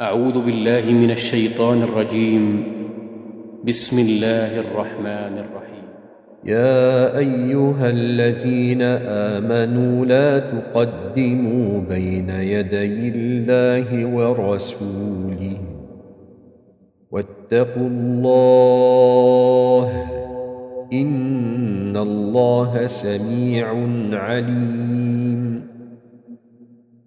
أعوذ بالله من الشيطان الرجيم. بسم الله الرحمن الرحيم. يا أيها الذين آمنوا لا تقدموا بين يدي الله ورسوله. واتقوا الله. إن الله سميع عليم.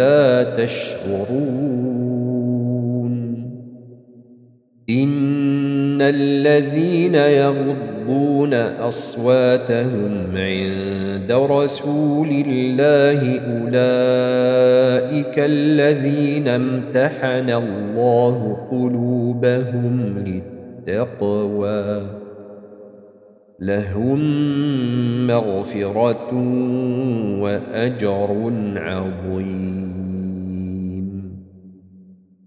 لا تشعرون. إن الذين يغضون أصواتهم عند رسول الله أولئك الذين امتحن الله قلوبهم للتقوى. لهم مغفرة وأجر عظيم.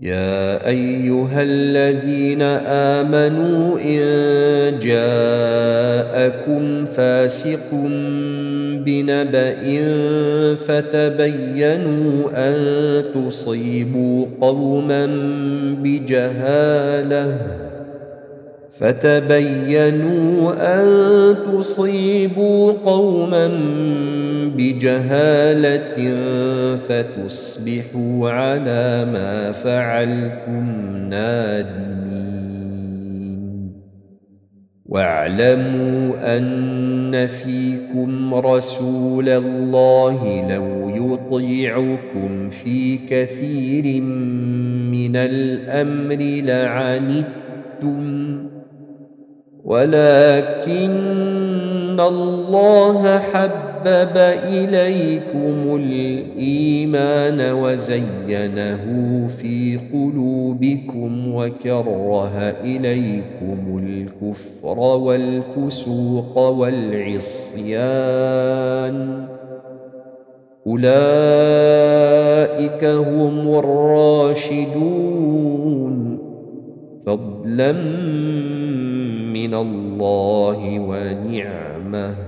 يا أيها الذين آمنوا إن جاءكم فاسق بنبأ فتبينوا أن تصيبوا قوما بجهالة فتبينوا أن تصيبوا قوما بجهالة فتصبحوا على ما فعلتم نادمين. واعلموا أن فيكم رسول الله لو يطيعكم في كثير من الأمر لعنتم. ولكن الله حبب إليكم الإيمان وزينه في قلوبكم وكره إليكم الكفر والفسوق والعصيان. أولئك هم الراشدون. فضلا من الله ونعمة.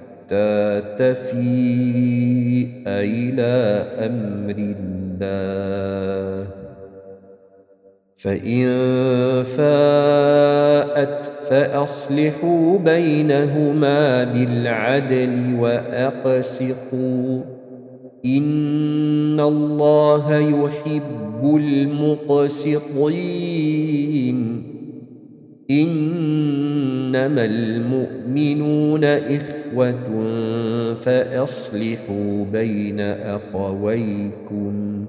تفيء إلى أمر الله. فإن فاءت فأصلحوا بينهما بالعدل وأقسطوا. إن الله يحب المقسطين. إنما المؤمنون إخوة فأصلحوا بين أخويكم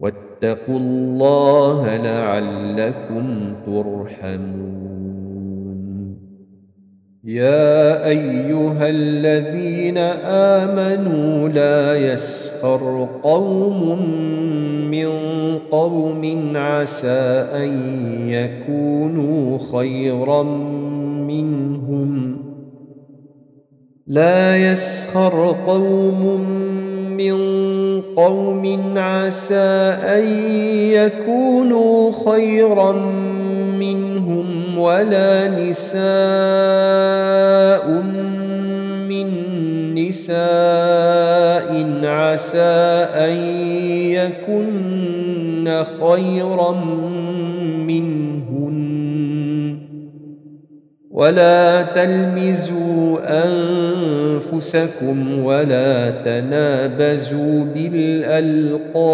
واتقوا الله لعلكم ترحمون يا أيها الذين آمنوا لا يسخر قوم من قوم عسى أن يكونوا خيرا منهم. لا يسخر قوم من قوم عسى أن يكونوا خيرا منهم ولا نساء من نساء عسى أن يكن خيرا منهن. ولا تلمزوا أنفسكم ولا تنابزوا بالألقاب.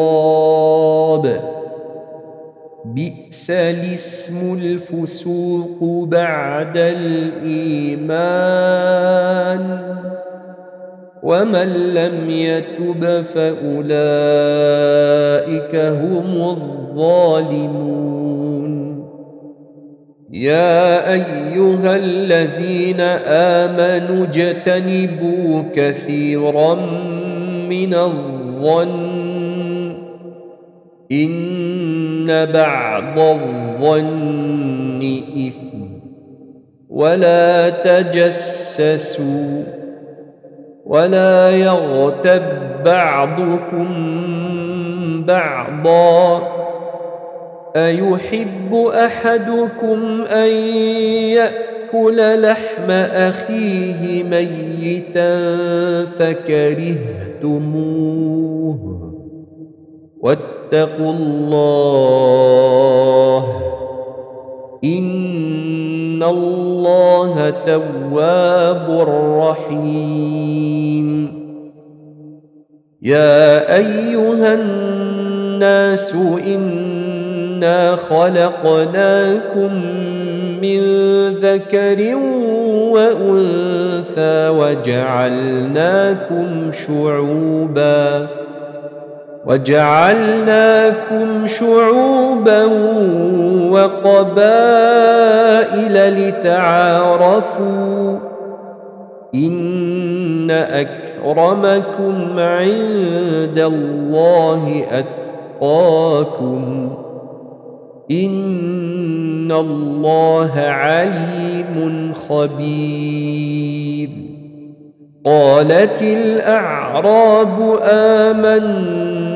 بئس الاسم الفسوق بعد الإيمان. ومن لم يتب فأولئك هم الظالمون. يا أيها الذين آمنوا اجتنبوا كثيرا من الظن إن بعض الظن إثم ولا تجسسوا ولا يغتب بعضكم بعضا أيحب أحدكم أن يأكل لحم أخيه ميتا فكرهتموه واتقوا الله إن الله تواب رحيم. يا أيها الناس إنا خلقناكم من ذكر وأنثى وجعلناكم شعوبا. وجعلناكم شعوبا وقبائل لتعارفوا إن أكرمكم عند الله أتقاكم إن الله عليم خبير قالت الأعراب آمنا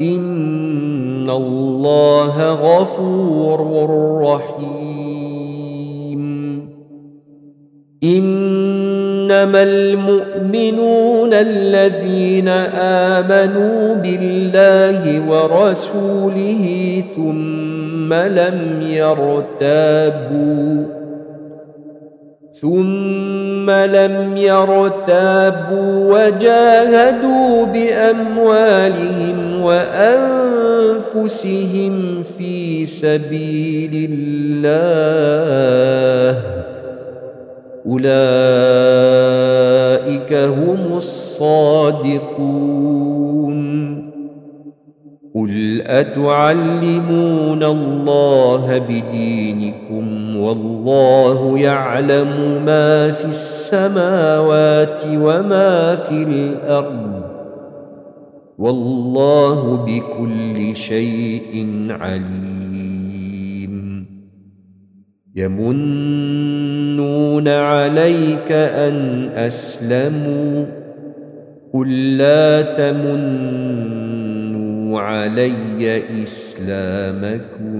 ان الله غفور رحيم. انما المؤمنون الذين امنوا بالله ورسوله ثم لم يرتابوا ثم لم يرتابوا وجاهدوا بأموالهم وأنفسهم في سبيل الله. أولئك هم الصادقون. قل أتعلمون الله بدينكم والله يعلم ما في السماوات وما في الأرض والله بكل شيء عليم. يمنون عليك أن أسلموا قل لا تمنوا علي إسلامكم.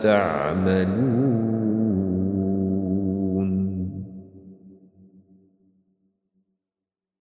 تعملون